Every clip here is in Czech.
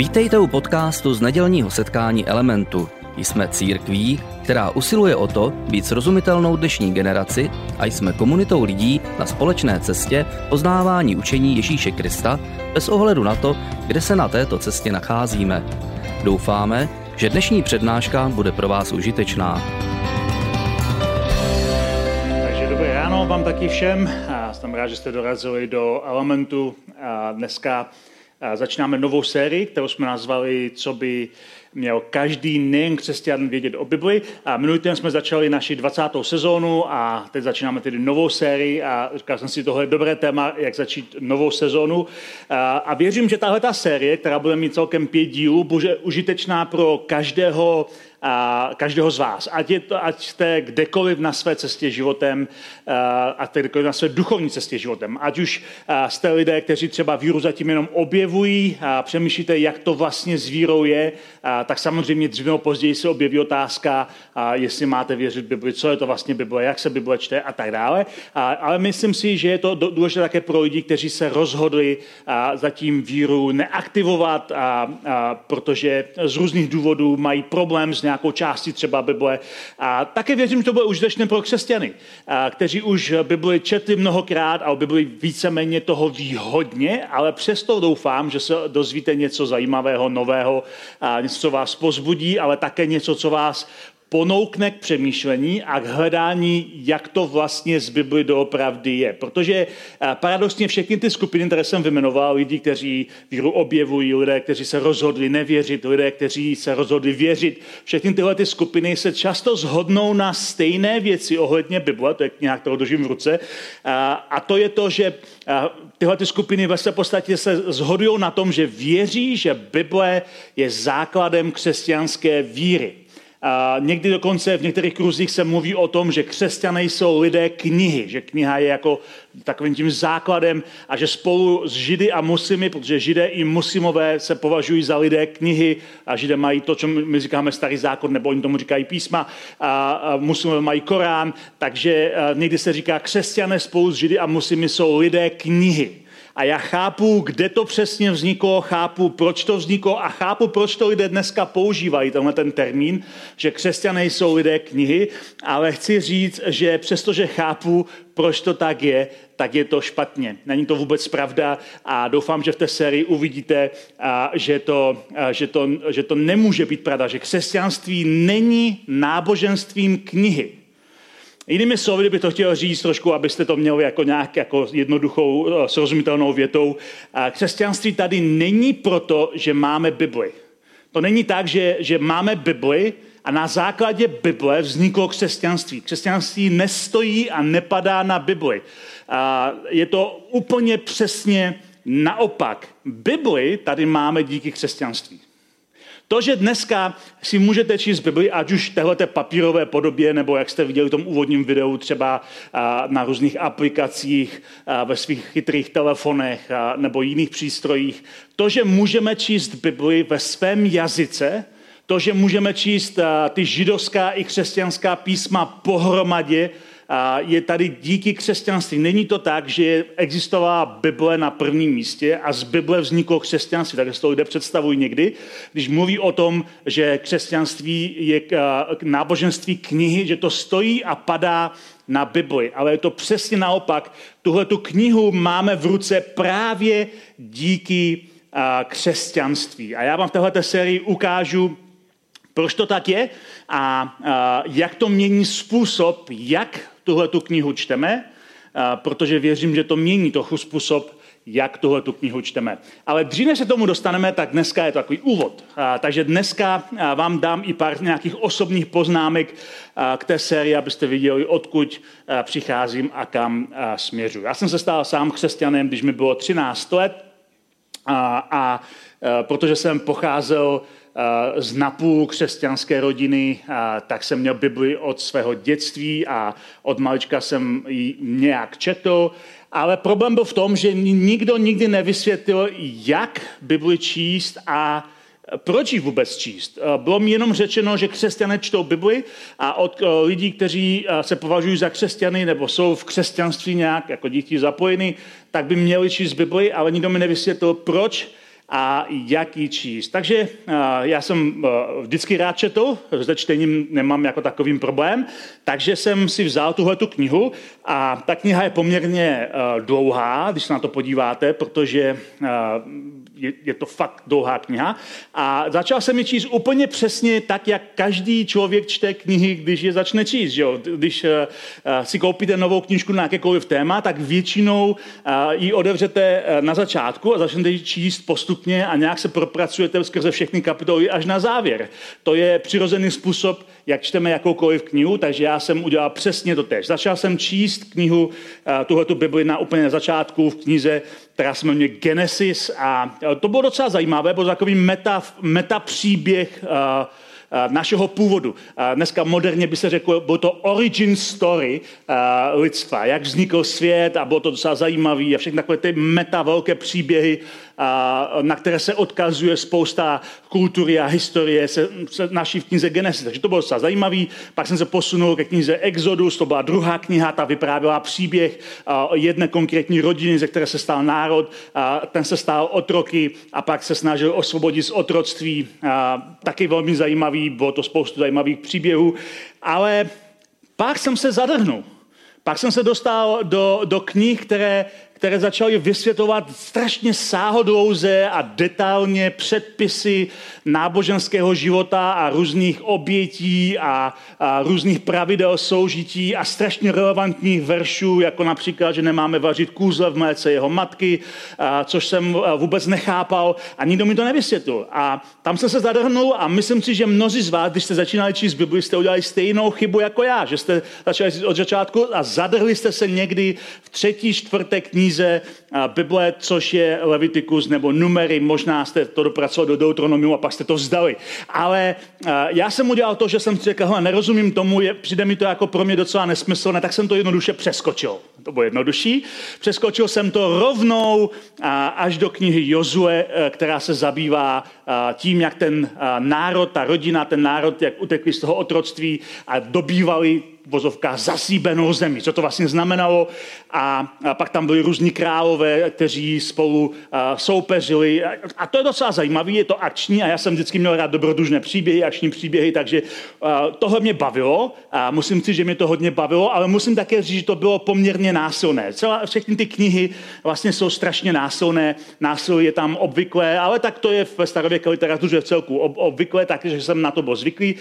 Vítejte u podcastu z nedělního setkání Elementu. Jsme církví, která usiluje o to být srozumitelnou dnešní generaci a jsme komunitou lidí na společné cestě poznávání učení Ježíše Krista bez ohledu na to, kde se na této cestě nacházíme. Doufáme, že dnešní přednáška bude pro vás užitečná. Takže dobré ráno vám taky všem. jsem rád, že jste dorazili do Elementu. Dneska začínáme novou sérii, kterou jsme nazvali Co by měl každý nejen křesťan vědět o Bibli. A minulý týden jsme začali naši 20. sezónu a teď začínáme tedy novou sérii a říkal jsem si, tohle je dobré téma, jak začít novou sezónu. A věřím, že tahle ta série, která bude mít celkem pět dílů, bude užitečná pro každého a každého z vás. Ať, je to, ať jste kdekoliv na své cestě životem, a jste kdekoliv na své duchovní cestě životem. Ať už jste lidé, kteří třeba víru zatím jenom objevují a přemýšlíte, jak to vlastně s vírou je, tak samozřejmě dříve nebo později se objeví otázka, jestli máte věřit Bibli, co je to vlastně Bible, jak se Bible čte a tak dále. Ale myslím si, že je to důležité také pro lidi, kteří se rozhodli zatím víru neaktivovat, protože z různých důvodů mají problém s nějakou částí třeba Bible. A také věřím, že to bude užitečné pro křesťany, kteří už Bibli četli mnohokrát a o Bibli víceméně toho ví hodně, ale přesto doufám, že se dozvíte něco zajímavého, nového, něco, co vás pozbudí, ale také něco, co vás ponoukne k přemýšlení a k hledání, jak to vlastně z Bibli doopravdy je. Protože eh, paradoxně všechny ty skupiny, které jsem vymenoval, lidi, kteří víru objevují, lidé, kteří se rozhodli nevěřit, lidé, kteří se rozhodli věřit, všechny tyhle ty skupiny se často zhodnou na stejné věci ohledně Bible, to je kniha, kterou držím v ruce, a to je to, že tyhle ty skupiny ve své podstatě se zhodují na tom, že věří, že Bible je základem křesťanské víry. A někdy dokonce v některých kruzích se mluví o tom, že křesťané jsou lidé knihy, že kniha je jako takovým tím základem a že spolu s židy a muslimy, protože židé i muslimové se považují za lidé knihy a židé mají to, co my říkáme starý zákon, nebo oni tomu říkají písma, a muslimové mají Korán, takže někdy se říká, křesťané spolu s židy a muslimy jsou lidé knihy. A já chápu, kde to přesně vzniklo, chápu, proč to vzniklo a chápu, proč to lidé dneska používají, tenhle ten termín, že křesťané jsou lidé knihy, ale chci říct, že přestože chápu, proč to tak je, tak je to špatně. Není to vůbec pravda a doufám, že v té sérii uvidíte, že to, že to, že to nemůže být pravda, že křesťanství není náboženstvím knihy. Jinými slovy, kdybych to chtěl říct trošku, abyste to měli jako nějak jako jednoduchou, eh, srozumitelnou větou. Křesťanství tady není proto, že máme Bibli. To není tak, že, že máme Bibli a na základě Bible vzniklo křesťanství. Křesťanství nestojí a nepadá na Bibli. A je to úplně přesně naopak. Bibli tady máme díky křesťanství. To, že dneska si můžete číst Bibli, ať už v téhleté papírové podobě, nebo jak jste viděli v tom úvodním videu, třeba na různých aplikacích, ve svých chytrých telefonech nebo jiných přístrojích, to, že můžeme číst Bibli ve svém jazyce, to, že můžeme číst ty židovská i křesťanská písma pohromadě, je tady díky křesťanství. Není to tak, že existovala Bible na prvním místě a z Bible vzniklo křesťanství. Tak si to lidé představují někdy, když mluví o tom, že křesťanství je náboženství knihy, že to stojí a padá na Bibli. Ale je to přesně naopak. Tuhle tu knihu máme v ruce právě díky křesťanství. A já vám v této sérii ukážu, proč to tak je a, a jak to mění způsob, jak tuhle tu knihu čteme, protože věřím, že to mění trochu způsob, jak tuhle tu knihu čteme. Ale dřív, než se tomu dostaneme, tak dneska je to takový úvod. Takže dneska vám dám i pár nějakých osobních poznámek k té sérii, abyste viděli, odkud přicházím a kam směřuji. Já jsem se stal sám křesťanem, když mi bylo 13 let a, a protože jsem pocházel z napůl křesťanské rodiny, tak jsem měl Bibli od svého dětství a od malička jsem ji nějak četl. Ale problém byl v tom, že nikdo nikdy nevysvětlil, jak Bibli číst a proč ji vůbec číst? Eh, bylo mi jenom řečeno, že křesťané čtou Bibli a od eh, lidí, kteří se považují za křesťany nebo jsou v křesťanství nějak jako děti zapojeny, tak by měli číst Bibli, ale nikdo mi nevysvětlil, proč a jak ji číst. Takže já jsem vždycky rád četl, se čtením nemám jako takovým problém, takže jsem si vzal tuhle tu knihu a ta kniha je poměrně dlouhá, když se na to podíváte, protože je, je to fakt dlouhá kniha. A začal jsem ji číst úplně přesně tak, jak každý člověk čte knihy, když je začne číst. Že jo? Když uh, si koupíte novou knižku na jakékoliv téma, tak většinou uh, ji otevřete na začátku a začnete ji číst postupně a nějak se propracujete skrze všechny kapitoly až na závěr. To je přirozený způsob, jak čteme jakoukoliv knihu, takže já jsem udělal přesně to tež. Začal jsem číst knihu, tuhletu Bibli na úplně na začátku v knize, která se jmenuje Genesis a to bylo docela zajímavé, byl takový meta, meta příběh uh, našeho původu. Dneska moderně by se řeklo, bylo to origin story lidstva, jak vznikl svět a bylo to docela zajímavý a všechny takové ty meta velké příběhy na které se odkazuje spousta kultury a historie se, se naší v knize Genesis. Takže to bylo docela zajímavý. Pak jsem se posunul ke knize Exodus, to byla druhá kniha, ta vyprávěla příběh jedné konkrétní rodiny, ze které se stal národ. Ten se stal otroky a pak se snažil osvobodit z otroctví. Taky velmi zajímavý, bylo to spoustu zajímavých příběhů. Ale pak jsem se zadrhnul. Pak jsem se dostal do, do knih, které které začaly vysvětlovat strašně sáhodlouze a detailně předpisy náboženského života a různých obětí a, a různých pravidel soužití a strašně relevantních veršů, jako například, že nemáme vařit kůzle v mléce jeho matky, a, což jsem vůbec nechápal a nikdo mi to nevysvětlil. A tam jsem se zadrhnul a myslím si, že mnozí z vás, když jste začínali číst Bibli, jste udělali stejnou chybu jako já, že jste začali od začátku a zadrhli jste se někdy v třetí, čtvrté knize knize Bible, což je Levitikus nebo Numery, možná jste to dopracovali do Deuteronomiu a pak jste to vzdali. Ale já jsem udělal to, že jsem si řekl, nerozumím tomu, je, přijde mi to jako pro mě docela nesmyslné, tak jsem to jednoduše přeskočil. To bylo jednodušší. Přeskočil jsem to rovnou až do knihy Jozue, e, která se zabývá tím, jak ten národ, ta rodina, ten národ, jak utekli z toho otroctví a dobývali vozovka zasíbenou zemi, co to vlastně znamenalo. A, pak tam byli různí králové, kteří spolu soupeřili. A, to je docela zajímavé, je to akční a já jsem vždycky měl rád dobrodružné příběhy, akční příběhy, takže tohle mě bavilo a musím říct, že mě to hodně bavilo, ale musím také říct, že to bylo poměrně násilné. Celá, všechny ty knihy vlastně jsou strašně násilné, násilí je tam obvyklé, ale tak to je ve starověké literatuře v celku ob, obvyklé, takže jsem na to byl zvyklý.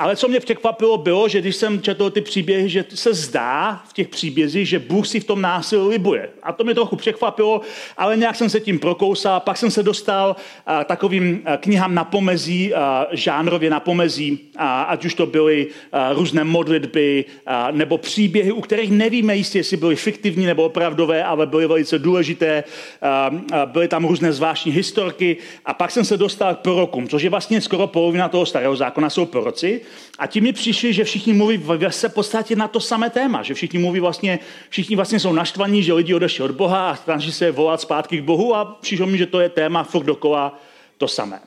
Ale co mě překvapilo, bylo, že když jsem četl ty příběhy, že se zdá v těch příbězích, že Bůh si v tom násilí libuje. A to mě trochu překvapilo, ale nějak jsem se tím prokousal. Pak jsem se dostal a, takovým a, knihám na pomezí, a, žánrově na pomezí, a, ať už to byly a, různé modlitby a, nebo příběhy, u kterých nevíme jistě, jestli byly fiktivní nebo opravdové, ale byly velice důležité. A, a byly tam různé zvláštní historky. A pak jsem se dostal k prorokům, což je vlastně skoro polovina toho starého zákona, jsou proroci. A ti mi přišli, že všichni mluví v se podstatě na to samé téma, že všichni mluví vlastně, všichni vlastně jsou naštvaní, že lidi odešli od Boha a snaží se volat zpátky k Bohu a přišlo mi, že to je téma furt dokola to samé.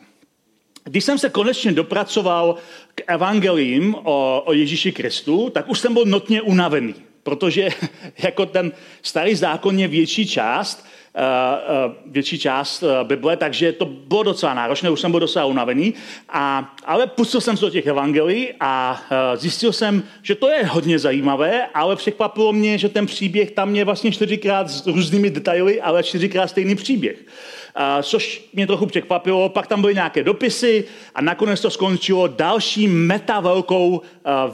Když jsem se konečně dopracoval k evangelím o, o Ježíši Kristu, tak už jsem byl notně unavený, protože jako ten starý zákon je větší část, větší část eh, Bible, takže to bylo docela náročné, už jsem byl docela unavený, a, ale pustil jsem se do těch evangelií a zjistil jsem, že to je hodně zajímavé, ale překvapilo mě, že ten příběh tam je vlastně čtyřikrát s různými detaily, ale čtyřikrát stejný příběh což mě trochu překvapilo. Pak tam byly nějaké dopisy a nakonec to skončilo další meta velkou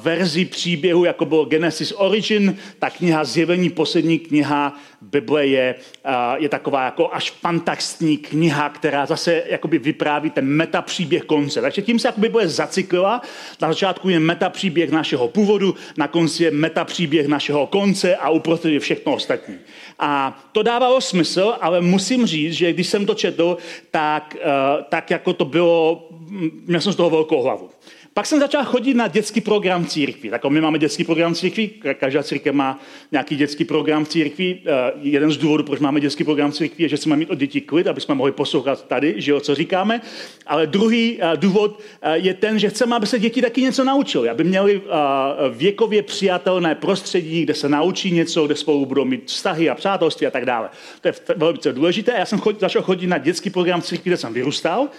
verzi příběhu, jako byl Genesis Origin, ta kniha Zjevení, poslední kniha Bible je, je taková jako až fantastní kniha, která zase jakoby vypráví ten meta příběh konce. Takže tím se jakoby Bible zacyklila. Na začátku je meta příběh našeho původu, na konci je meta příběh našeho konce a uprostřed je všechno ostatní. A to dávalo smysl, ale musím říct, že když jsem to četl, tak, tak jako to bylo, měl jsem z toho velkou hlavu. Pak jsem začal chodit na dětský program církvi. Tak my máme dětský program církvi, každá církev má nějaký dětský program církvi. Eh, jeden z důvodů, proč máme dětský program církvi, je, že jsme mít od dětí klid, aby jsme mohli poslouchat tady, že jo, co říkáme. Ale druhý eh, důvod eh, je ten, že chceme, aby se děti taky něco naučili, aby měli věkově přijatelné prostředí, kde se naučí něco, kde spolu budou mít vztahy a přátelství a tak dále. To je velice důležité. Já jsem začal chodit na dětský program církvi, kde jsem vyrůstal.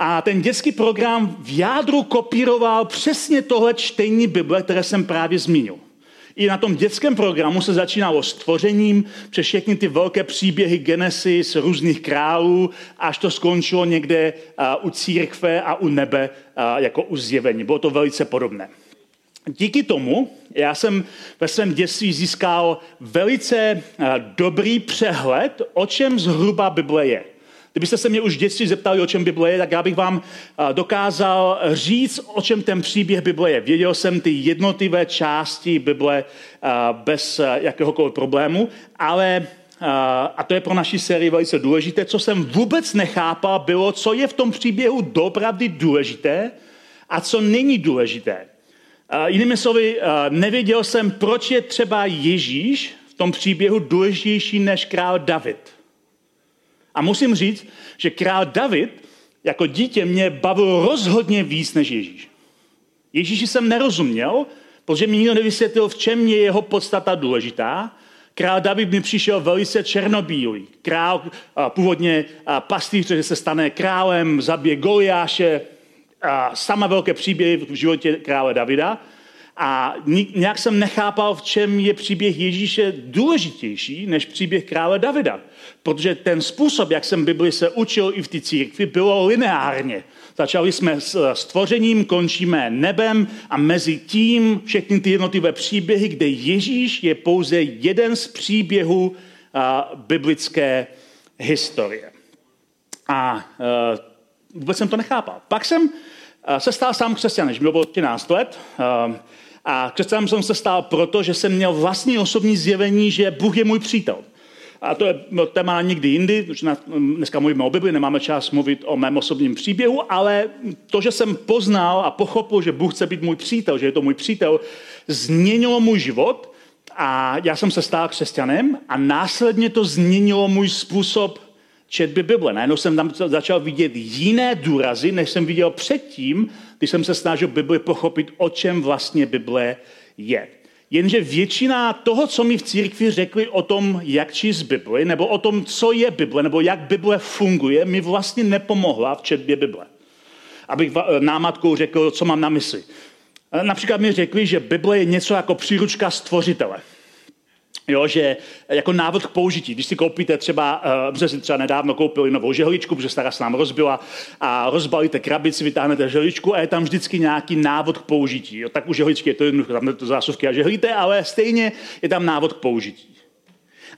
A ten dětský program v jádru kopíroval přesně tohle čtení Bible, které jsem právě zmínil. I na tom dětském programu se začínalo stvořením přes všechny ty velké příběhy Genesis, různých králů, až to skončilo někde u církve a u nebe jako u zjevení. Bylo to velice podobné. Díky tomu já jsem ve svém dětství získal velice dobrý přehled, o čem zhruba Bible je. Kdybyste se mě už v dětství zeptali, o čem Bible je, tak já bych vám dokázal říct, o čem ten příběh Bible je. Věděl jsem ty jednotlivé části Bible bez jakéhokoliv problému, ale a to je pro naši sérii velice důležité, co jsem vůbec nechápal, bylo, co je v tom příběhu dopravdy důležité a co není důležité. Jinými slovy, nevěděl jsem, proč je třeba Ježíš v tom příběhu důležitější než král David. A musím říct, že král David jako dítě mě bavil rozhodně víc než Ježíš. Ježíši jsem nerozuměl, protože mi nikdo nevysvětlil, v čem je jeho podstata důležitá. Král David mi přišel velice černobílý. Král původně pastýř, že se stane králem, zabije Goliáše, sama velké příběhy v životě krále Davida. A nějak jsem nechápal, v čem je příběh Ježíše důležitější než příběh krále Davida. Protože ten způsob, jak jsem Bibli se učil i v té církvi, bylo lineárně. Začali jsme s stvořením, končíme nebem a mezi tím všechny ty jednotlivé příběhy, kde Ježíš je pouze jeden z příběhů a, biblické historie. A a vůbec jsem to nechápal. Pak jsem se stal sám křesťanem, bylo 13 let. A, křesťanem jsem se stal proto, že jsem měl vlastní osobní zjevení, že Bůh je můj přítel. A to je téma na někdy jindy, protože dneska mluvíme o Bibli, nemáme čas mluvit o mém osobním příběhu, ale to, že jsem poznal a pochopil, že Bůh chce být můj přítel, že je to můj přítel, změnilo můj život a já jsem se stal křesťanem a následně to změnilo můj způsob četby Bible. Najednou jsem tam začal vidět jiné důrazy, než jsem viděl předtím, když jsem se snažil Bibli pochopit, o čem vlastně Bible je. Jenže většina toho, co mi v církvi řekli o tom, jak číst Bibli, nebo o tom, co je Bible, nebo jak Bible funguje, mi vlastně nepomohla v četbě Bible. Abych námatkou řekl, co mám na mysli. Například mi řekli, že Bible je něco jako příručka stvořitele. Jo, že jako návod k použití. Když si koupíte třeba, uh, jsme si třeba nedávno koupili novou žehličku, protože stará se nám rozbila a rozbalíte krabici, vytáhnete žehličku a je tam vždycky nějaký návod k použití. Jo, tak u žehličky je to jednoduché, tam to zásuvky a žehlíte, ale stejně je tam návod k použití.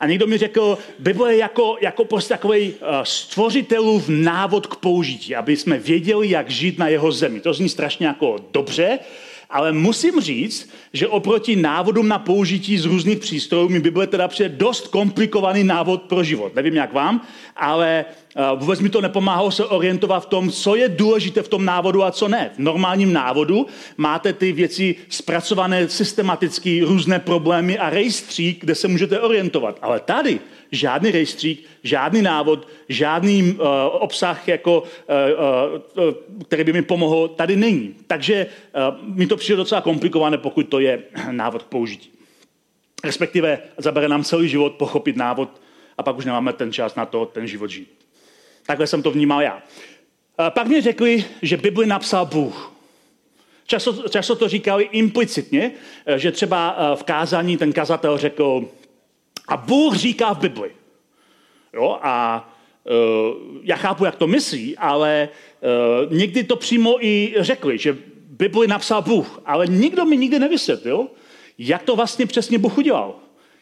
A někdo mi řekl, Bible je jako, jako prostě takový uh, stvořitelův návod k použití, aby jsme věděli, jak žít na jeho zemi. To zní strašně jako dobře, ale musím říct, že oproti návodům na použití z různých přístrojů mi Bible teda přijde dost komplikovaný návod pro život. Nevím, jak vám, ale vůbec mi to nepomáhalo se orientovat v tom, co je důležité v tom návodu a co ne. V normálním návodu máte ty věci zpracované systematicky, různé problémy a rejstřík, kde se můžete orientovat. Ale tady žádný rejstřík, žádný návod, žádný uh, obsah, jako, uh, uh, který by mi pomohl, tady není. Takže uh, mi to přijde docela komplikované, pokud to je návod k použití. Respektive zabere nám celý život pochopit návod a pak už nemáme ten čas na to, ten život žít. Takhle jsem to vnímal já. Pak mi řekli, že Bibli napsal Bůh. Často, často to říkali implicitně, že třeba v kázání ten kazatel řekl, a Bůh říká v Bibli. Jo, a uh, já chápu, jak to myslí, ale uh, někdy to přímo i řekli, že Bibli napsal Bůh, ale nikdo mi nikdy nevysvětlil, jak to vlastně přesně Bůh udělal.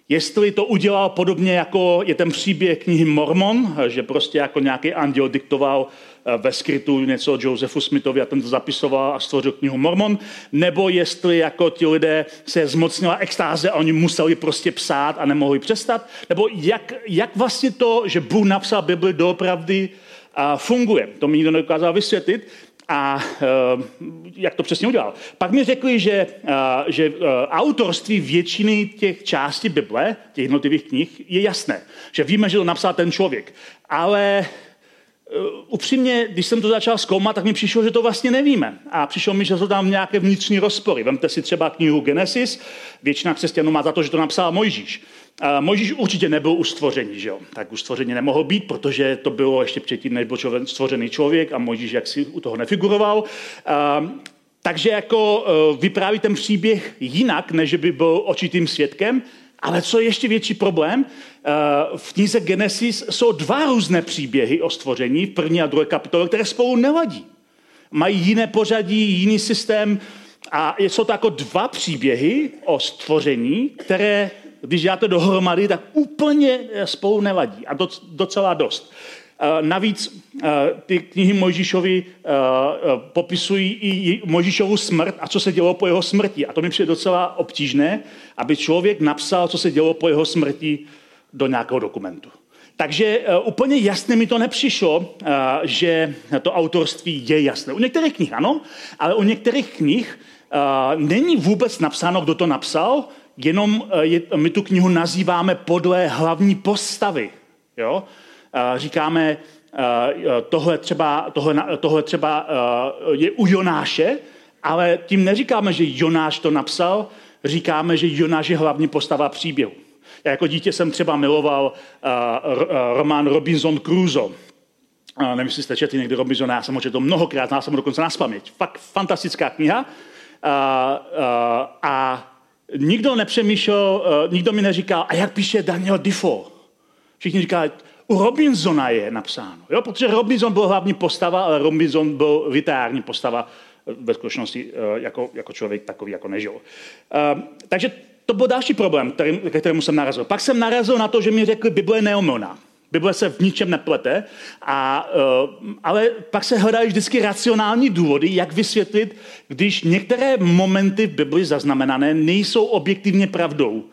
Jestli to udělal podobně jako je ten příběh knihy Mormon, že prostě jako nějaký anděl diktoval eh, ve skrytu něco Josephu Smithovi a ten to zapisoval a stvořil knihu Mormon, nebo jestli jako ti lidé se zmocnila extáze a oni museli prostě psát a nemohli přestat, nebo jak, jak vlastně to, že Bůh napsal Bibli doopravdy funguje. To mi nikdo nedokázal vysvětlit, a uh, jak to přesně udělal. Pak mi řekli, že, uh, že uh, autorství většiny těch částí Bible, těch jednotlivých knih, je jasné. Že víme, že to napsal ten člověk. Ale upřímně, když jsem to začal zkoumat, tak mi přišlo, že to vlastně nevíme. A přišlo mi, že jsou tam nějaké vnitřní rozpory. Vemte si třeba knihu Genesis. Většina křesťanů má za to, že to napsal Mojžíš. A Mojžíš určitě nebyl u stvoření, že jo? Tak u stvoření nemohl být, protože to bylo ještě předtím, než byl stvořený člověk a Mojžíš jaksi u toho nefiguroval. A, takže jako e, vypráví ten příběh jinak, než by byl očitým svědkem, ale co je ještě větší problém, e, v knize Genesis jsou dva různé příběhy o stvoření v první a druhé kapitole, které spolu neladí. Mají jiné pořadí, jiný systém a jsou to jako dva příběhy o stvoření, které když dáte dohromady, tak úplně eh, spolu nevadí. A docela dost. Eh, navíc eh, ty knihy Mojžíšovi popisují i Mojžíšovu smrt a co se dělo po jeho smrti. A to mi přijde docela obtížné, aby člověk napsal, co se dělo po jeho smrti do nějakého dokumentu. Takže úplně jasně mi to nepřišlo, že to autorství je jasné. U některých knih ano, ale u některých knih není vůbec napsáno, kdo to napsal, jenom eh, je, my tu knihu nazýváme podle hlavní postavy. Jo? Říkáme, eh, tohle třeba, tohle, tohle třeba eh, je u Jonáše, ale tím neříkáme, že Jonáš to napsal, říkáme, že Jonáš je hlavní postava příběhu. Já jako dítě jsem třeba miloval román Robinson Crusoe. nevím, jestli jste četli někdy Robinsona, já jsem ho četl mnohokrát, znal jsem ho dokonce na spaměť. Fakt fantastická kniha. A, a, a nikdo nepřemýšlel, nikdo mi neříkal, a jak píše Daniel Defoe? Všichni říkají, u Robinsona je napsáno. Jo? Protože Robinson byl hlavní postava, ale Robinson byl literární postava eh, ve skutečnosti uh, jako, jako člověk takový, jako nežil. Uh, takže to byl další problém, který, ke kterému jsem narazil. Pak jsem narazil na to, že mi řekli, Bible je neomilná. Bible se v ničem neplete, a, ale pak se hledají vždycky racionální důvody, jak vysvětlit, když některé momenty v Bibli zaznamenané nejsou objektivně pravdou.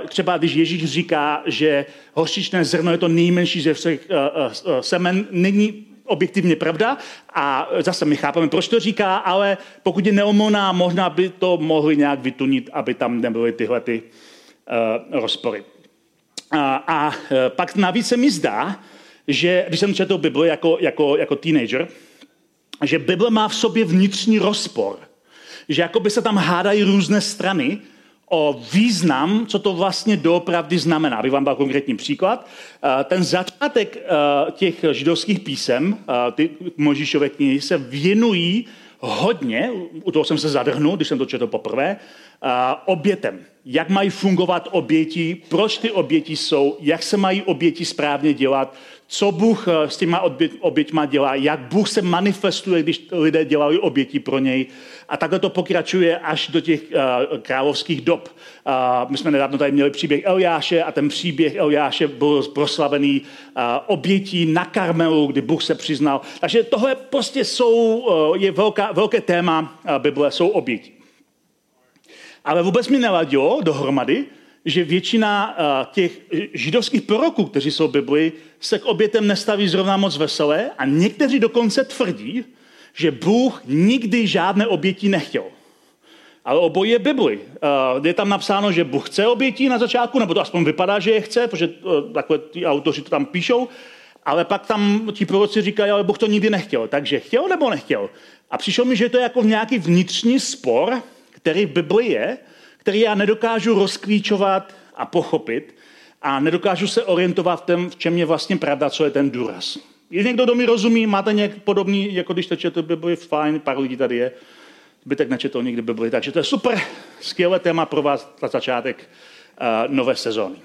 Uh, třeba když Ježíš říká, že hořčičné zrno je to nejmenší ze všech uh, uh, semen, není objektivně pravda a zase my chápeme, proč to říká, ale pokud je neomilná, možná by to mohli nějak vytunit, aby tam nebyly tyhle ty, rozpory. A, a pak navíc se mi zdá, že když jsem četl Bibli jako, jako, jako teenager, že Bible má v sobě vnitřní rozpor. Že jako by se tam hádají různé strany o význam, co to vlastně doopravdy znamená. Abych vám dal konkrétní příklad. E, ten začátek e, těch židovských písem, ty Možíšové knihy, se věnují hodně, u toho jsem se zadrhnul, když jsem to četl poprvé, obětem. Jak mají fungovat oběti, proč ty oběti jsou, jak se mají oběti správně dělat, co Bůh eh, s těma oběťma dělá, jak Bůh se manifestuje, když lidé dělají oběti pro něj. A takhle to pokračuje až do těch uh, královských dob. Uh, my jsme nedávno tady měli příběh Eliáše a ten příběh Eliáše byl proslavený uh, obětí na Karmelu, kdy Bůh se přiznal. Takže tohle prostě jsou, uh, je velká, velké téma uh, Bible, jsou oběti. Ale vůbec mi neladilo dohromady, že většina uh, těch židovských proroků, kteří jsou v Bibli, se k obětem nestaví zrovna moc veselé a někteří dokonce tvrdí, že Bůh nikdy žádné oběti nechtěl. Ale obojí je Bibli. Uh, je tam napsáno, že Bůh chce obětí na začátku, nebo to aspoň vypadá, že je chce, protože uh, takhle ty autoři to tam píšou, ale pak tam ti proroci říkají, ale Bůh to nikdy nechtěl. Takže chtěl nebo nechtěl? A přišlo mi, že to je jako nějaký vnitřní spor, který v Bibli je, který já nedokážu rozklíčovat a pochopit a nedokážu se orientovat v tom, v čem je vlastně pravda, co je ten důraz. Je někdo, kdo mi rozumí, máte nějak podobný, jako když to Bibli, fajn, pár lidí tady je, zbytek nečetl nikdy Bibli, takže to je super, skvělé téma pro vás na začátek uh, nové sezóny.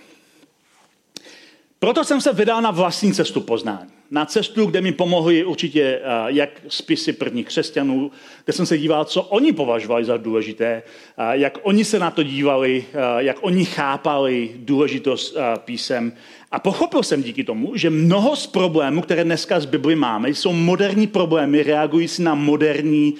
Proto jsem se vydal na vlastní cestu poznání. Na cestu, kde mi pomohly určitě eh, jak spisy prvních křesťanů, kde jsem se díval, co oni považovali za důležité, eh, jak oni se na to dívali, eh, jak oni chápali důležitost písem. A pochopil jsem díky tomu, že mnoho z problémů, které dneska z Bibli máme, jsou moderní problémy reagující na moderní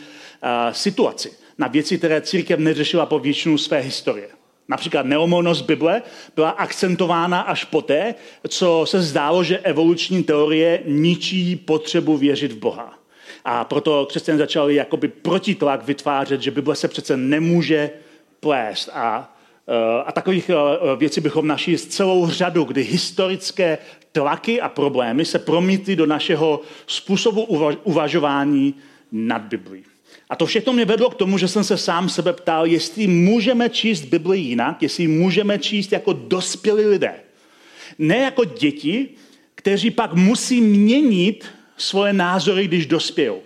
situaci, na věci, které církev neřešila po většinu své historie. Například neomolnost Bible byla akcentována až poté, co se zdálo, že evoluční teorie ničí potřebu věřit v Boha. A proto křesťané začali jakoby protitlak vytvářet, že Bible se přece nemůže plést. A, eh, a takových eh, věcí bychom našli celou řadu, kdy historické tlaky a problémy se promítly do našeho způsobu uvažování nad Biblí. A to všechno mě vedlo k tomu, že jsem se sám sebe ptal, jestli můžeme číst Bibli jinak, jestli můžeme číst jako dospělí lidé. Ne jako děti, kteří pak musí měnit svoje názory, když dospějou.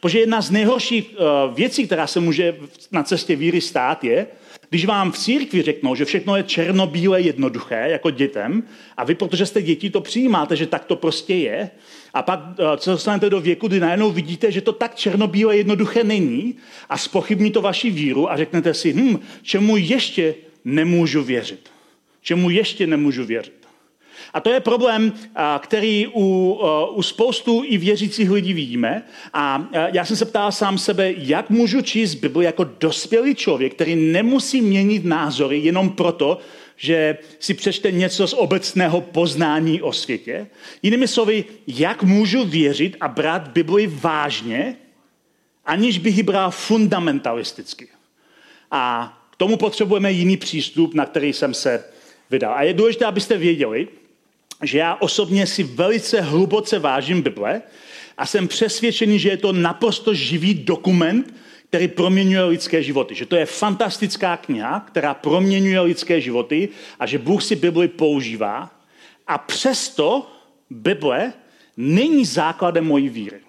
Protože jedna z nejhorších uh, věcí, která se může na cestě víry stát, je, když vám v církvi řeknou, že všechno je černobíle jednoduché, jako dětem, a vy, protože jste děti, to přijímáte, že tak to prostě je, a pak uh, se dostanete do věku, kdy najednou vidíte, že to tak černobíle jednoduché není a spochybní to vaši víru a řeknete si, hm, čemu ještě nemůžu věřit? Čemu ještě nemůžu věřit? A to je problém, který u, u spoustu i věřících lidí vidíme. A já jsem se ptal sám sebe, jak můžu číst Bibli jako dospělý člověk, který nemusí měnit názory jenom proto, že si přečte něco z obecného poznání o světě. Jinými slovy, jak můžu věřit a brát Bibli vážně, aniž bych ji bral fundamentalisticky. A k tomu potřebujeme jiný přístup, na který jsem se vydal. A je důležité, abyste věděli, že já osobně si velice hluboce vážím Bible a jsem přesvědčený, že je to naprosto živý dokument, který proměňuje lidské životy. Že to je fantastická kniha, která proměňuje lidské životy a že Bůh si Bibli používá. A přesto Bible není základem mojí víry.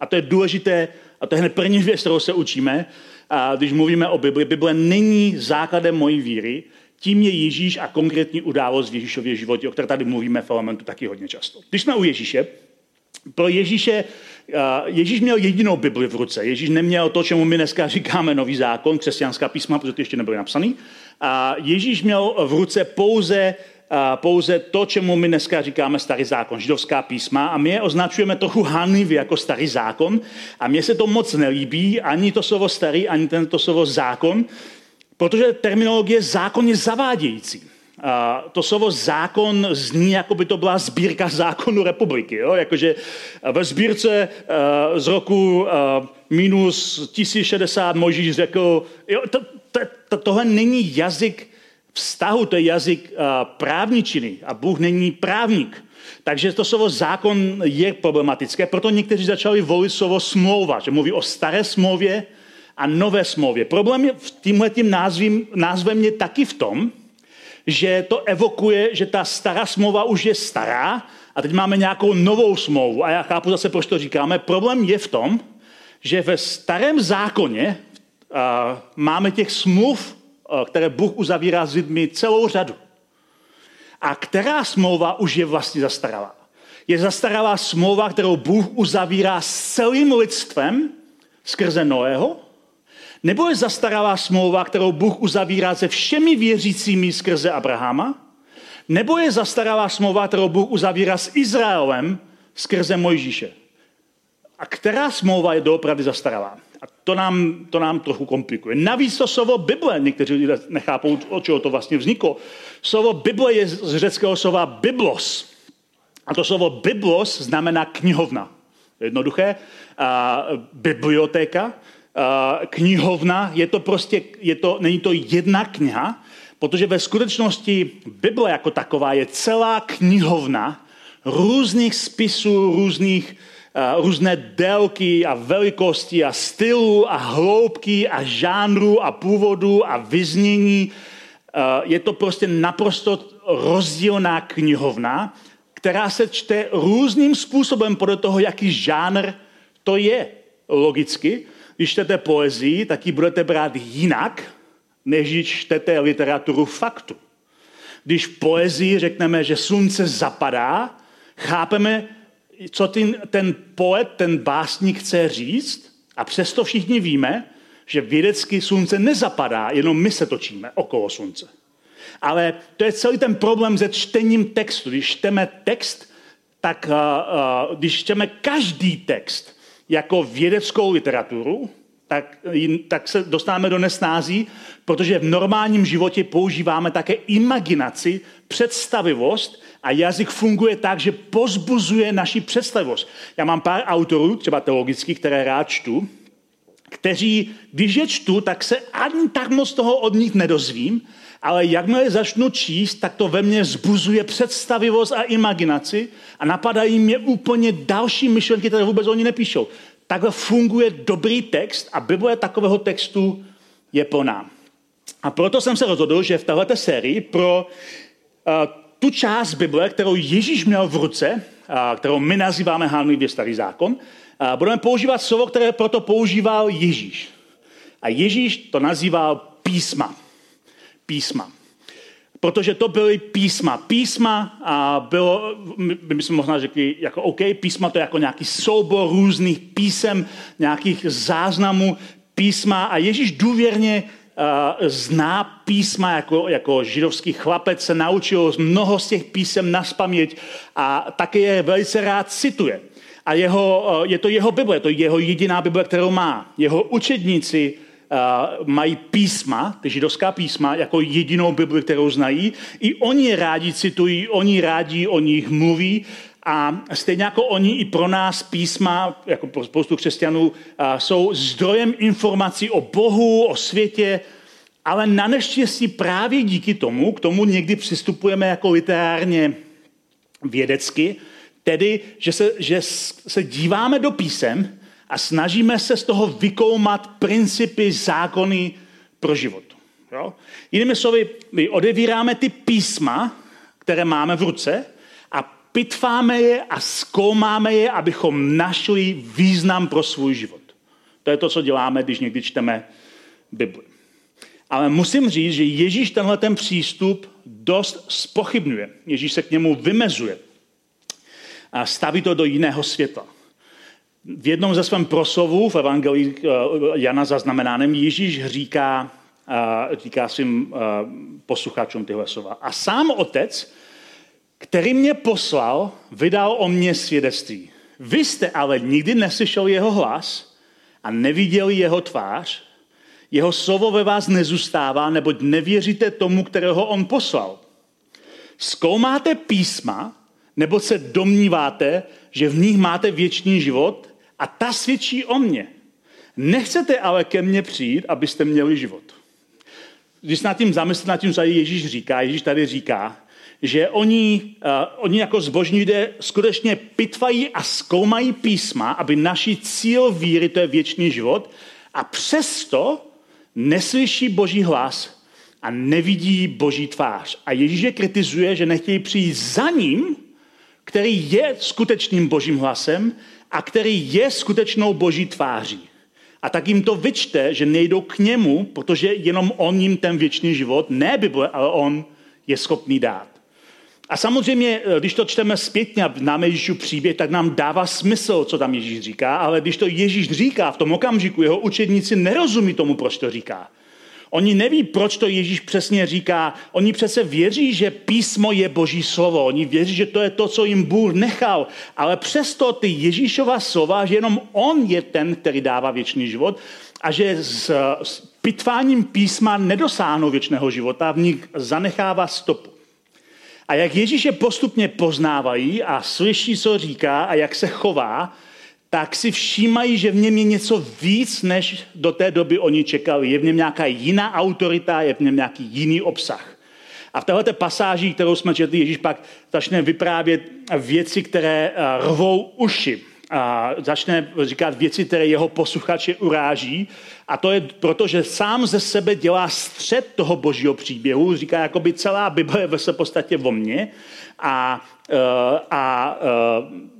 A to je důležité, a to je hned první věc, kterou se učíme, a když mluvíme o Bibli. Bible není základem mojí víry, tím je Ježíš a konkrétní událost v Ježíšově životě, o které tady mluvíme v elementu taky hodně často. Když jsme u Ježíše, pro Ježíše, Ježíš měl jedinou Bibli v ruce. Ježíš neměl to, čemu my dneska říkáme nový zákon, křesťanská písma, protože ty ještě nebyly napsaný. A Ježíš měl v ruce pouze pouze to, čemu my dneska říkáme starý zákon, židovská písma a my je označujeme trochu hanlivě jako starý zákon a mně se to moc nelíbí, ani to slovo starý, ani tento slovo zákon, Protože terminologie zákon je zavádějící. A to slovo zákon zní, jako by to byla sbírka zákonu republiky. Jo? Jakože ve sbírce uh, z roku uh, minus 1060 Možíš řekl, jo, to, to, to, tohle není jazyk vztahu, to je jazyk právničiny a Bůh není právník. Takže to slovo zákon je problematické, proto někteří začali volit slovo smlouva, že mluví o staré smlouvě, a nové smlouvě. Problém je v tímhle tím názvím, názvem je taky v tom, že to evokuje, že ta stará smlouva už je stará a teď máme nějakou novou smlouvu. A já chápu zase, proč to říkáme. Problém je v tom, že ve starém zákoně uh, máme těch smluv, uh, které Bůh uzavírá s lidmi celou řadu. A která smlouva už je vlastně zastaralá? Je zastaralá smlouva, kterou Bůh uzavírá s celým lidstvem skrze Noého, nebo je zastaralá smlouva, kterou Bůh uzavírá se všemi věřícími skrze Abrahama? Nebo je zastaralá smlouva, kterou Bůh uzavírá s Izraelem skrze Mojžíše? A která smlouva je doopravdy zastaralá? A to nám, to nám trochu komplikuje. Navíc to slovo Bible, někteří lidé nechápou, od čeho to vlastně vzniklo. Slovo Bible je z řeckého slova biblos. A to slovo biblos znamená knihovna. Jednoduché. A bibliotéka knihovna, je to prostě, je to, není to jedna kniha, protože ve skutečnosti Bible jako taková je celá knihovna různých spisů, různých, uh, různé délky a velikosti a stylu a hloubky a žánru a původu a vyznění. Uh, je to prostě naprosto rozdílná knihovna, která se čte různým způsobem podle toho, jaký žánr to je logicky když čtete poezii, tak ji budete brát jinak, než když čtete literaturu faktu. Když v poezii řekneme, že slunce zapadá, chápeme, co ten, ten poet, ten básník chce říct a přesto všichni víme, že vědecky slunce nezapadá, jenom my se točíme okolo slunce. Ale to je celý ten problém se čtením textu. Když čteme text, tak uh, uh, když čteme každý text, jako vědeckou literaturu, tak, tak se dostáváme do nesnází, protože v normálním životě používáme také imaginaci, představivost a jazyk funguje tak, že pozbuzuje naši představivost. Já mám pár autorů, třeba teologických, které rád čtu, kteří, když je čtu, tak se ani tak moc toho od nich nedozvím, ale jakmile začnu číst, tak to ve mně zbuzuje představivost a imaginaci a napadají mě úplně další myšlenky, které vůbec oni nepíšou. Takhle funguje dobrý text a Bible takového textu je plná. A proto jsem se rozhodl, že v této sérii pro uh, tu část Bible, kterou Ježíš měl v ruce, uh, kterou my nazýváme hánlivě starý zákon, uh, budeme používat slovo, které proto používal Ježíš. A Ježíš to nazýval písma písma. Protože to byly písma. Písma a bylo, my bychom možná řekli, jako OK, písma to je jako nějaký soubor různých písem, nějakých záznamů písma a Ježíš důvěrně uh, zná písma, jako, jako židovský chlapec se naučil mnoho z těch písem na spaměť a také je velice rád cituje. A jeho, uh, je to jeho Bible, je to jeho jediná Bible, kterou má. Jeho učedníci mají písma, ty židovská písma, jako jedinou Bibli, kterou znají. I oni rádi citují, oni rádi o nich mluví a stejně jako oni i pro nás písma, jako pro spoustu křesťanů, uh, jsou zdrojem informací o Bohu, o světě, ale na neštěstí právě díky tomu, k tomu někdy přistupujeme jako literárně vědecky, tedy, že se, že se díváme do písem a snažíme se z toho vykoumat principy, zákony pro život. Jo? Jinými slovy, my odevíráme ty písma, které máme v ruce a pitváme je a zkoumáme je, abychom našli význam pro svůj život. To je to, co děláme, když někdy čteme Bibli. Ale musím říct, že Ježíš tenhle ten přístup dost spochybňuje. Ježíš se k němu vymezuje a staví to do jiného světla. V jednom ze svém proslovu v Evangelii eh, Jana zaznamenáném Ježíš říká, eh, říká svým eh, posluchačům tyhle slova. A sám otec, který mě poslal, vydal o mě svědectví. Vy jste ale nikdy neslyšel jeho hlas a neviděli jeho tvář. Jeho slovo ve vás nezůstává, neboť nevěříte tomu, kterého on poslal. Zkoumáte písma, nebo se domníváte, že v nich máte věčný život a ta svědčí o mně. Nechcete ale ke mně přijít, abyste měli život. Když se nad tím zamyslíte, nad tím, co Ježíš říká, Ježíš tady říká, že oni, uh, oni jako zbožní lidé skutečně pitvají a zkoumají písma, aby naši cíl víry, to je věčný život, a přesto neslyší boží hlas a nevidí boží tvář. A Ježíš je kritizuje, že nechtějí přijít za ním, který je skutečným božím hlasem a který je skutečnou boží tváří. A tak jim to vyčte, že nejdou k němu, protože jenom on jim ten věčný život, ne Bible, ale on je schopný dát. A samozřejmě, když to čteme zpětně a známe Ježíšu příběh, tak nám dává smysl, co tam Ježíš říká, ale když to Ježíš říká v tom okamžiku, jeho učedníci nerozumí tomu, proč to říká. Oni neví, proč to Ježíš přesně říká. Oni přece věří, že písmo je boží slovo. Oni věří, že to je to, co jim Bůh nechal. Ale přesto ty Ježíšova slova, že jenom on je ten, který dává věčný život a že s, s pitváním písma nedosáhnou věčného života, v nich zanechává stopu. A jak Ježíše postupně poznávají a slyší, co říká a jak se chová, tak si všímají, že v něm je něco víc, než do té doby oni čekali. Je v něm nějaká jiná autorita, je v něm nějaký jiný obsah. A v této pasáži, kterou jsme četli, Ježíš pak začne vyprávět věci, které eh, rvou uši. A začne říkat věci, které jeho posluchače uráží. A to je proto, že sám ze sebe dělá střed toho božího příběhu. Říká, jako by celá Bible je ve podstatě o mně. A, eh, a, a eh,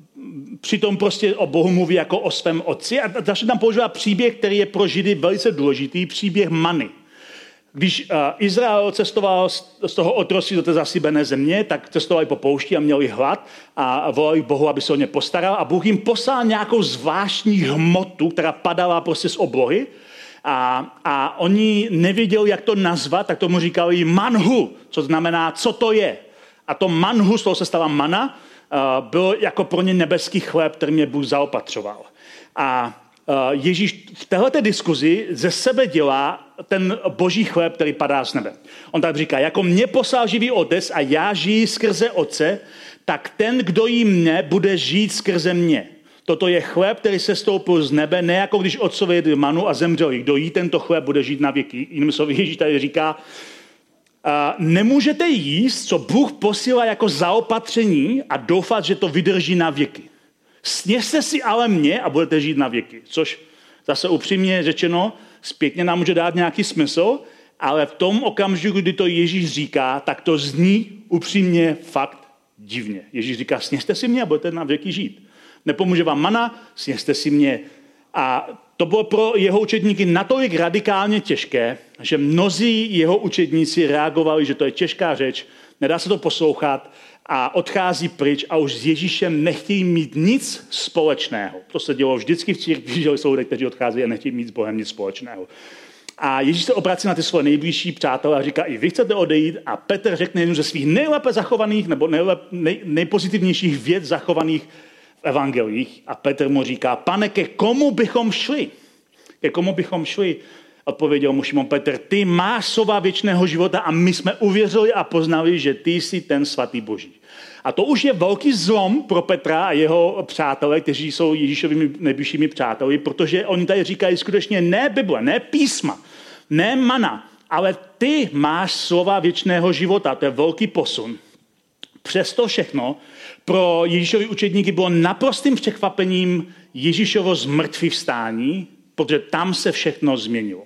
přitom prostě o Bohu mluví jako o svém otci a začne tam používá příběh, který je pro Židy velice důležitý, příběh Many. Když uh, Izrael cestoval z toho otroství do té zasíbené země, tak cestovali po poušti a měli hlad a volali Bohu, aby se o ně postaral a Bůh jim poslal nějakou zvláštní hmotu, která padala prostě z oblohy a, a oni nevěděli, jak to nazvat, tak tomu říkali manhu, co znamená, co to je. A to manhu, z toho se stala mana, byl jako pro ně nebeský chléb, který mě Bůh zaopatřoval. A Ježíš v této diskuzi ze sebe dělá ten boží chléb, který padá z nebe. On tak říká, jako mě poslal živý otec a já žiji skrze otce, tak ten, kdo jí mne, bude žít skrze mě. Toto je chléb, který se stoupil z nebe, ne jako když otcovi jedl manu a zemřel. Kdo jí tento chléb, bude žít na věky. Jinými slovy, Ježíš tady říká, nemůžete jíst, co Bůh posílá jako zaopatření a doufat, že to vydrží na věky. Sněste si ale mě a budete žít na věky. Což zase upřímně řečeno, zpětně nám může dát nějaký smysl, ale v tom okamžiku, kdy to Ježíš říká, tak to zní upřímně fakt divně. Ježíš říká, sněste si mě a budete na věky žít. Nepomůže vám mana, sněste si mě. A to bylo pro jeho učedníky natolik radikálně těžké, že mnozí jeho učedníci reagovali, že to je těžká řeč, nedá se to poslouchat a odchází pryč a už s Ježíšem nechtějí mít nic společného. To se dělo vždycky v církvi, že jsou lidé, kteří odchází a nechtějí mít s Bohem nic společného. A Ježíš se obrací na ty svoje nejbližší přátelé a říká, i vy chcete odejít. A Petr řekne jednu ze svých nejlépe zachovaných nebo nejlep, nej, nejpozitivnějších věd zachovaných v evangelích. A Petr mu říká, pane, ke komu bychom šli? Ke komu bychom šli? Odpověděl mu Šimon Petr, ty máš slova věčného života a my jsme uvěřili a poznali, že ty jsi ten svatý Boží. A to už je velký zlom pro Petra a jeho přátelé, kteří jsou Ježíšovými nejbližšími přáteli, protože oni tady říkají skutečně ne Bible, ne písma, ne mana, ale ty máš slova věčného života. To je velký posun. Přesto všechno pro Ježíšovi učedníky bylo naprostým překvapením Ježíšovo zmrtvý vstání, protože tam se všechno změnilo.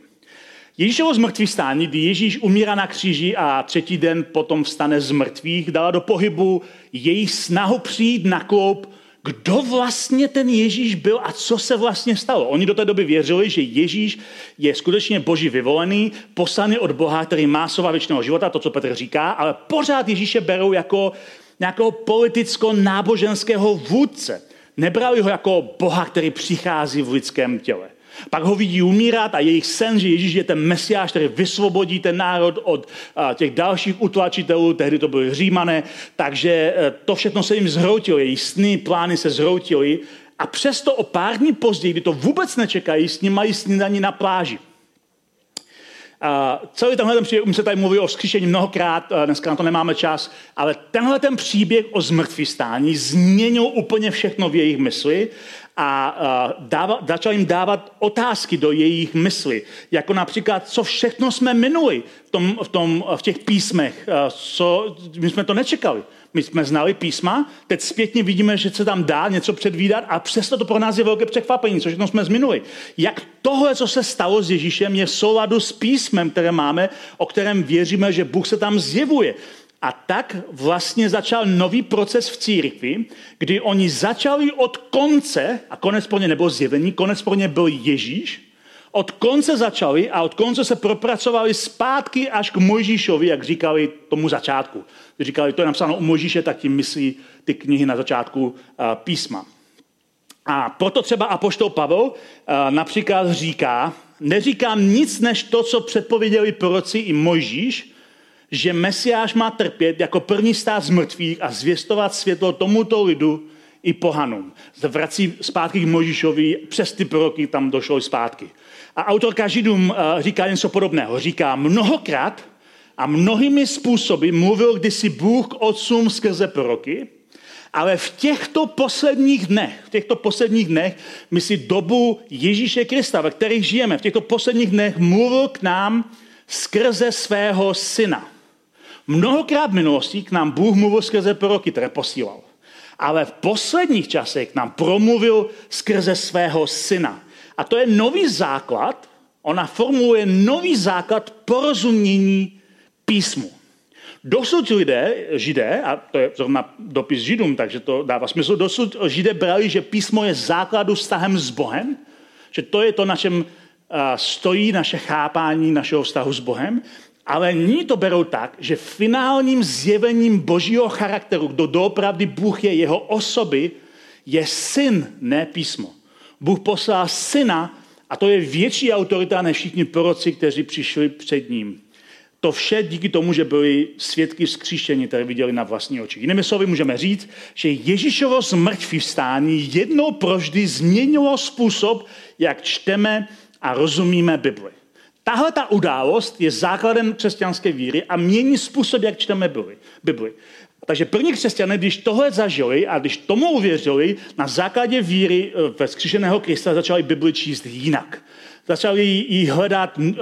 Ježíšovo zmrtvý stání, kdy Ježíš umírá na kříži a třetí den potom vstane z mrtvých, dala do pohybu její snahu přijít na kloup, kdo vlastně ten Ježíš byl a co se vlastně stalo. Oni do té doby věřili, že Ježíš je skutečně boží vyvolený, poslaný od Boha, který má slova věčného života, to, co Petr říká, ale pořád Ježíše berou jako nějakého politicko-náboženského vůdce. Nebrali ho jako Boha, který přichází v lidském těle. Pak ho vidí umírat a jejich sen, že Ježíš je ten mesiáš, který vysvobodí ten národ od těch dalších utlačitelů, tehdy to byly římané, takže e, to všechno se jim zhroutilo, jejich sny, plány se zhroutily a přesto o pár dní později, kdy to vůbec nečekají, s ním mají snídaní na pláži. A celý tenhle ten příběh, my se tady mluví o vzkříšení mnohokrát, dneska na to nemáme čas, ale tenhle ten příběh o zmrtvý stání změnil úplně všechno v jejich mysli a dáva, začal jim dávat otázky do jejich mysli, jako například, co všechno jsme minuli v, tom, v, tom, v těch písmech, co, my jsme to nečekali. My jsme znali písma, teď zpětně vidíme, že se tam dá něco předvídat a přesto to pro nás je velké překvapení, co všechno jsme zminuli. Jak tohle, co se stalo s Ježíšem, je v souladu s písmem, které máme, o kterém věříme, že Bůh se tam zjevuje. A tak vlastně začal nový proces v církvi, kdy oni začali od konce, a konec pro ně nebyl zjevení, konec pro ně byl Ježíš, od konce začali a od konce se propracovali zpátky až k Mojžíšovi, jak říkali tomu začátku. Říkali, to je napsáno u Mojžíše, tak tím myslí ty knihy na začátku písma. A proto třeba Apoštol Pavel například říká, neříkám nic než to, co předpověděli proroci i Mojžíš, že Mesiáš má trpět jako první stát z mrtvých a zvěstovat světlo tomuto lidu i pohanům. Vrací zpátky k Možíšovi, přes ty proroky tam došlo zpátky. A autorka Židům eh, říká něco podobného. Říká, mnohokrát a mnohými způsoby mluvil kdysi Bůh k otcům skrze proroky, ale v těchto posledních dnech, v těchto posledních dnech, my si dobu Ježíše Krista, ve kterých žijeme, v těchto posledních dnech mluvil k nám skrze svého syna. Mnohokrát v minulosti k nám Bůh mluvil skrze proroky, které posílal. Ale v posledních časech k nám promluvil skrze svého syna. A to je nový základ, ona formuluje nový základ porozumění písmu. Dosud lidé, židé, a to je zrovna dopis židům, takže to dává smysl, dosud židé brali, že písmo je základu vztahem s Bohem, že to je to, na čem stojí naše chápání našeho vztahu s Bohem ale ní to berou tak, že finálním zjevením božího charakteru, kdo doopravdy Bůh je, jeho osoby, je syn, ne písmo. Bůh poslal syna a to je větší autorita než všichni proroci, kteří přišli před ním. to vše díky tomu, že byli svědky vzkříšení, které viděli na vlastní oči. Jinými slovy můžeme říct, že Ježíšovo zmrtvý vstání jednou proždy změnilo způsob, jak čteme a rozumíme Bibli. Tahle ta událost je základem křesťanské víry a mění způsob, jak čteme Bibli. Takže první křesťané, když tohle zažili a když tomu uvěřili, na základě víry eh, ve skříšeného Krista začali Bibli číst jinak. Začali ji hledat, eh,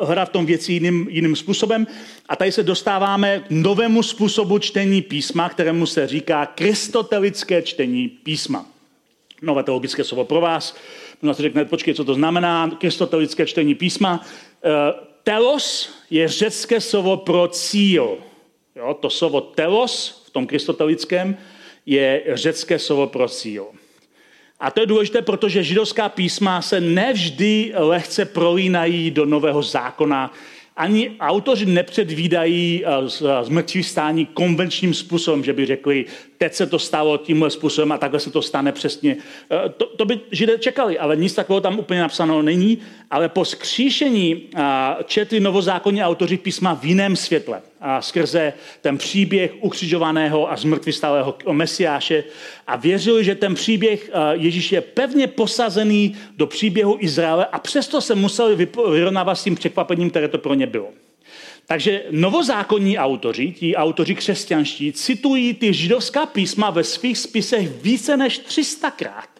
hledat v tom věci jiným, jiným způsobem. A tady se dostáváme k novému způsobu čtení písma, kterému se říká kristotelické čtení písma. Nové teologické slovo pro vás. Možná si řekne, počkej, co to znamená, kristotelické čtení písma. Eh, telos je řecké slovo pro cíl. Jo, to slovo telos v tom kristotelickém je řecké slovo pro cíl. A to je důležité, protože židovská písma se nevždy lehce prolínají do nového zákona ani autoři nepředvídají eh, zmrtvý stání konvenčním způsobem, že by řekli, teď se to stalo tímhle způsobem a takhle se to stane přesně. Eh, to, to by židé čekali, ale nic takového tam úplně napsáno není. Ale po skříšení eh, četli novozákonní autoři písma v jiném světle. A skrze ten příběh ukřižovaného a zmrtvystalého Mesiáše a věřili, že ten příběh Ježíš je pevně posazený do příběhu Izraele a přesto se museli vyrovnávat s tím překvapením, které to pro ně bylo. Takže novozákonní autoři, ti autoři křesťanští, citují ty židovská písma ve svých spisech více než 300krát.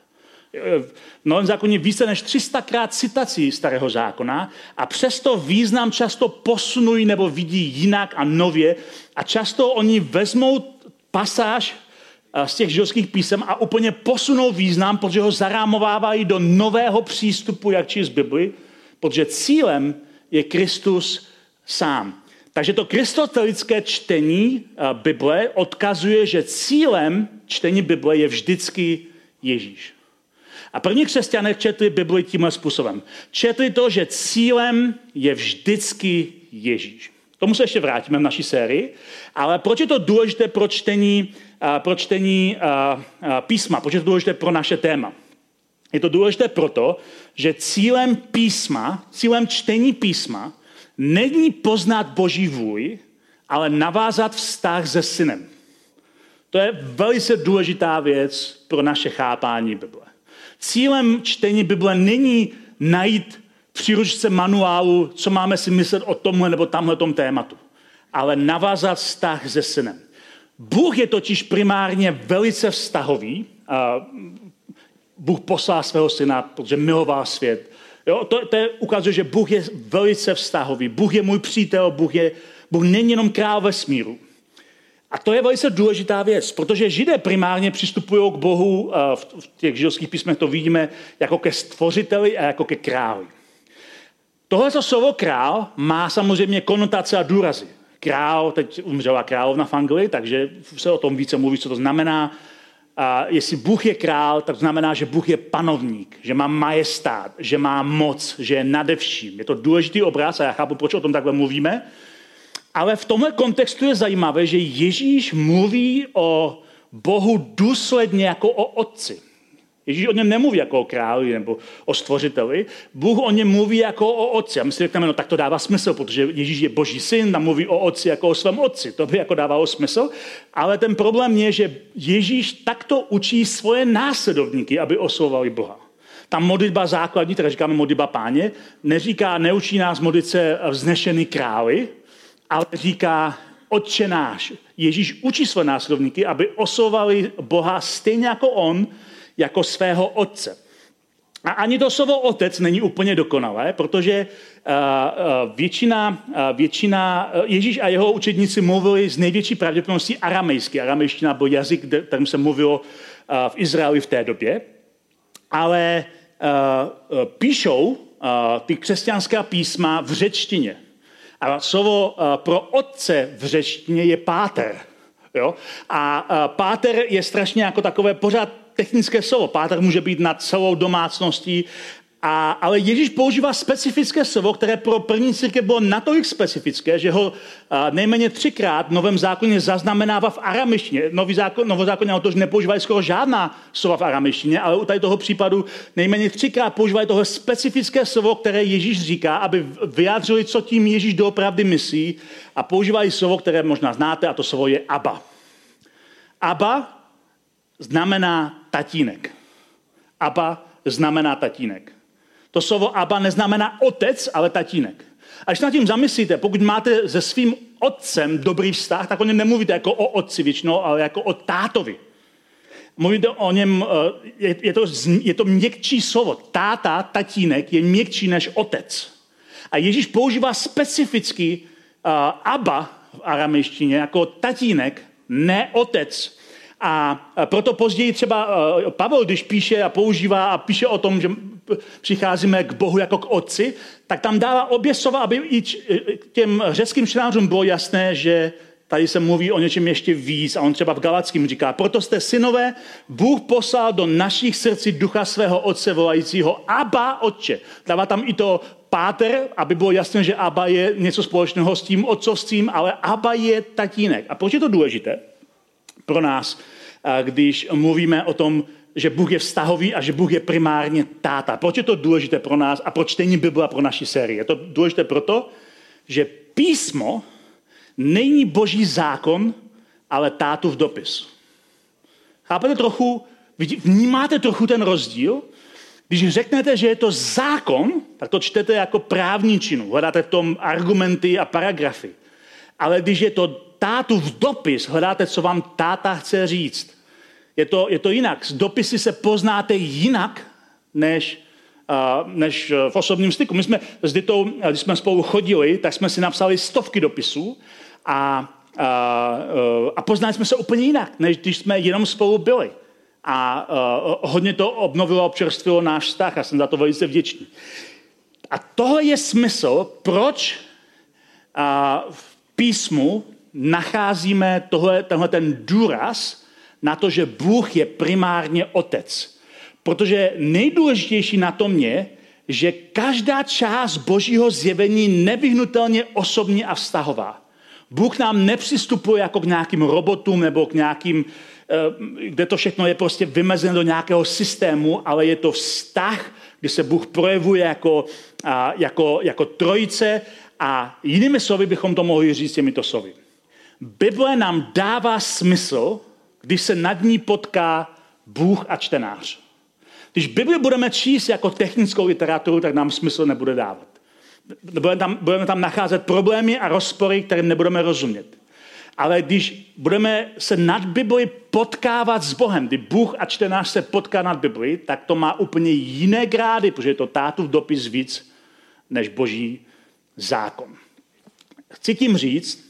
V Novém zákoně více než 300krát citací starého zákona a přesto význam často posunují nebo vidí jinak a nově a často oni vezmou pasáž eh, z těch židovských písem a úplně posunou význam, protože ho zarámovávají do nového přístupu, jak číst Bibli, protože cílem je Kristus sám. Takže to kristotelické čtení eh, Bible odkazuje, že cílem čtení Bible je vždycky Ježíš. A první křesťané četli Bibli tímhle způsobem. Četli to, že cílem je vždycky Ježíš. Tomu se ještě vrátíme v naší sérii, ale proč je to důležité pro čtení, eh, pro čtení eh, písma, proč je to důležité pro naše téma? Je to důležité proto, že cílem písma, cílem čtení písma není poznat Boží vůj, ale navázat vztah se synem. To je velice důležitá věc pro naše chápání Bible. Cílem čtení Bible není najít příručce manuálu, co máme si myslet o tomhle nebo tamhle tématu, ale navázat vztah se synem. Bůh je totiž primárně velice vztahový. Bůh poslal svého syna, protože miloval svět Jo, to, to je, ukazuje, že Bůh je velice vztahový. Bůh je můj přítel, Bůh, je, Bůh není jenom král vesmíru. A to je velice důležitá věc, protože Židé primárně přistupují k Bohu, v těch židovských písmech to vidíme, jako ke stvořiteli a jako ke králi. Tohle slovo král má samozřejmě konotace a důrazy. Král, teď umřela královna v Anglii, takže se o tom více mluví, co to znamená. A jestli Bůh je král, tak znamená, že Bůh je panovník, že má majestát, že má moc, že je nade vším. Je to důležitý obraz a já chápu, proč o tom takhle mluvíme. Ale v tomhle kontextu je zajímavé, že Ježíš mluví o Bohu důsledně jako o otci. Ježíš o něm nemluví jako o králi nebo o stvořiteli, Bůh o něm mluví jako o otci. A my si řekneme, no tak to dává smysl, protože Ježíš je boží syn a mluví o otci jako o svém otci. To by jako dávalo smysl. Ale ten problém je, že Ježíš takto učí svoje následovníky, aby oslovali Boha. Ta modlitba základní, která říkáme modlitba páně, neříká, neučí nás modlit se vznešený králi, ale říká, Otče náš. Ježíš učí své následovníky, aby oslovali Boha stejně jako on, jako svého otce. A ani to slovo otec není úplně dokonalé, protože eh, eh, většina, eh, většina Ježíš a jeho učedníci mluvili z největší pravděpodobností aramejsky. Aramejština byl jazyk, kterým se mluvilo v Izraeli v té době. Ale píšou ty křesťanská písma v řečtině. A slovo pro otce v řečtině je páter. Jo? A páter je strašně jako takové pořád technické slovo. Páter může být nad celou domácností A, ale Ježíš používá specifické slovo, které pro první církev bylo natolik specifické, že ho a, nejméně třikrát v Novém zákoně zaznamenává v aramištině. Nový zákon, novozákonní autoři nepoužívají skoro žádná slova v aramištině, ale u tady toho případu nejméně třikrát používají toho specifické slovo, které Ježíš říká, aby vyjádřili, co tím Ježíš doopravdy myslí a používají slovo, které možná znáte a to slovo je Abba. Abba znamená tatínek. Abba znamená tatínek. To slovo Abba neznamená otec, ale tatínek. A když nad tím zamyslíte, pokud máte se svým otcem dobrý vztah, tak o něm nemluvíte jako o otci většinou, ale jako o tátovi. Mluvíte o něm, eh, je, to, je to měkčí slovo. Táta, tatínek je měkčí než otec. A Ježíš používá specificky uh, Abba v aramejštině jako tatínek, ne otec. A proto později třeba eh, Pavel, když píše a používá a píše o tom, že přicházíme k Bohu jako k Otci, tak tam dává obě slova, aby i těm řeckým čtenářům bylo jasné, že tady se mluví o něčem ještě víc a on třeba v Galackým říká, proto jste synové, Bůh poslal do našich srdcí ducha svého otce volajícího Abba Otče. Dává tam i to páter, aby bylo jasné, že Abba je něco společného s tím otcovstvím, ale Abba je tatínek. A proč je to důležité pro nás, když mluvíme o tom, že Bůh je vztahový a že Bůh je primárně táta. Proč je to důležité pro nás a proč čtení Bible pro naši sérii? Je to důležité proto, že písmo není boží zákon, ale tátu v dopis. Chápete trochu, vnímáte trochu ten rozdíl? Když řeknete, že je to zákon, tak to čtete jako právní činu. Hledáte v tom argumenty a paragrafy. Ale když je to tátu v dopis, hledáte, co vám táta chce říct. Je to, je to jinak. Z dopisy se poznáte jinak, než, uh, než v osobním styku. My jsme s Ditou, když jsme spolu chodili, tak jsme si napsali stovky dopisů a, a, a poznali jsme se úplně jinak, než když jsme jenom spolu byli. A uh, hodně to obnovilo občerstvilo náš vztah a jsem za to velice vděčný. A tohle je smysl, proč uh, v písmu nacházíme tohle, tenhle ten důraz na to, že Bůh je primárně otec. Protože nejdůležitější na tom je, že každá část božího zjevení nevyhnutelně osobní a vztahová. Bůh nám nepřistupuje jako k nějakým robotům nebo k nějakým, eh, kde to všechno je prostě vymezeno do nějakého systému, ale je to vztah, kdy se Bůh projevuje jako, jako, jako trojice a jinými slovy bychom to mohli říct těmito slovy. Bible nám dává smysl, když se nad ní potká Bůh a čtenář. Když Bibli budeme číst jako technickou literaturu, tak nám smysl nebude dávat. Budeme tam, budeme tam nacházet problémy a rozpory, kterým nebudeme rozumět. Ale když budeme se nad Bibli potkávat s Bohem, kdy Bůh a čtenář se potká nad Bibli, tak to má úplně jiné grády, protože je to tátův dopis víc než boží zákon. Chci tím říct,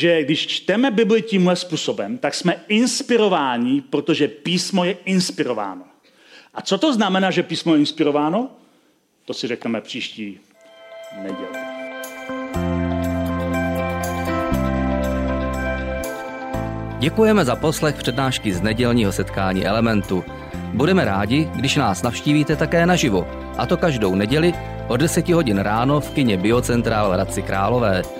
že když čteme Bibli tímhle způsobem, tak jsme inspirováni, protože písmo je inspirováno. A co to znamená, že písmo je inspirováno? To si řekneme příští neděli. Děkujeme za poslech přednášky z nedělního setkání Elementu. Budeme rádi, když nás navštívíte také naživo, a to každou neděli od 10 hodin ráno v kině Biocentrál v Hradci Králové.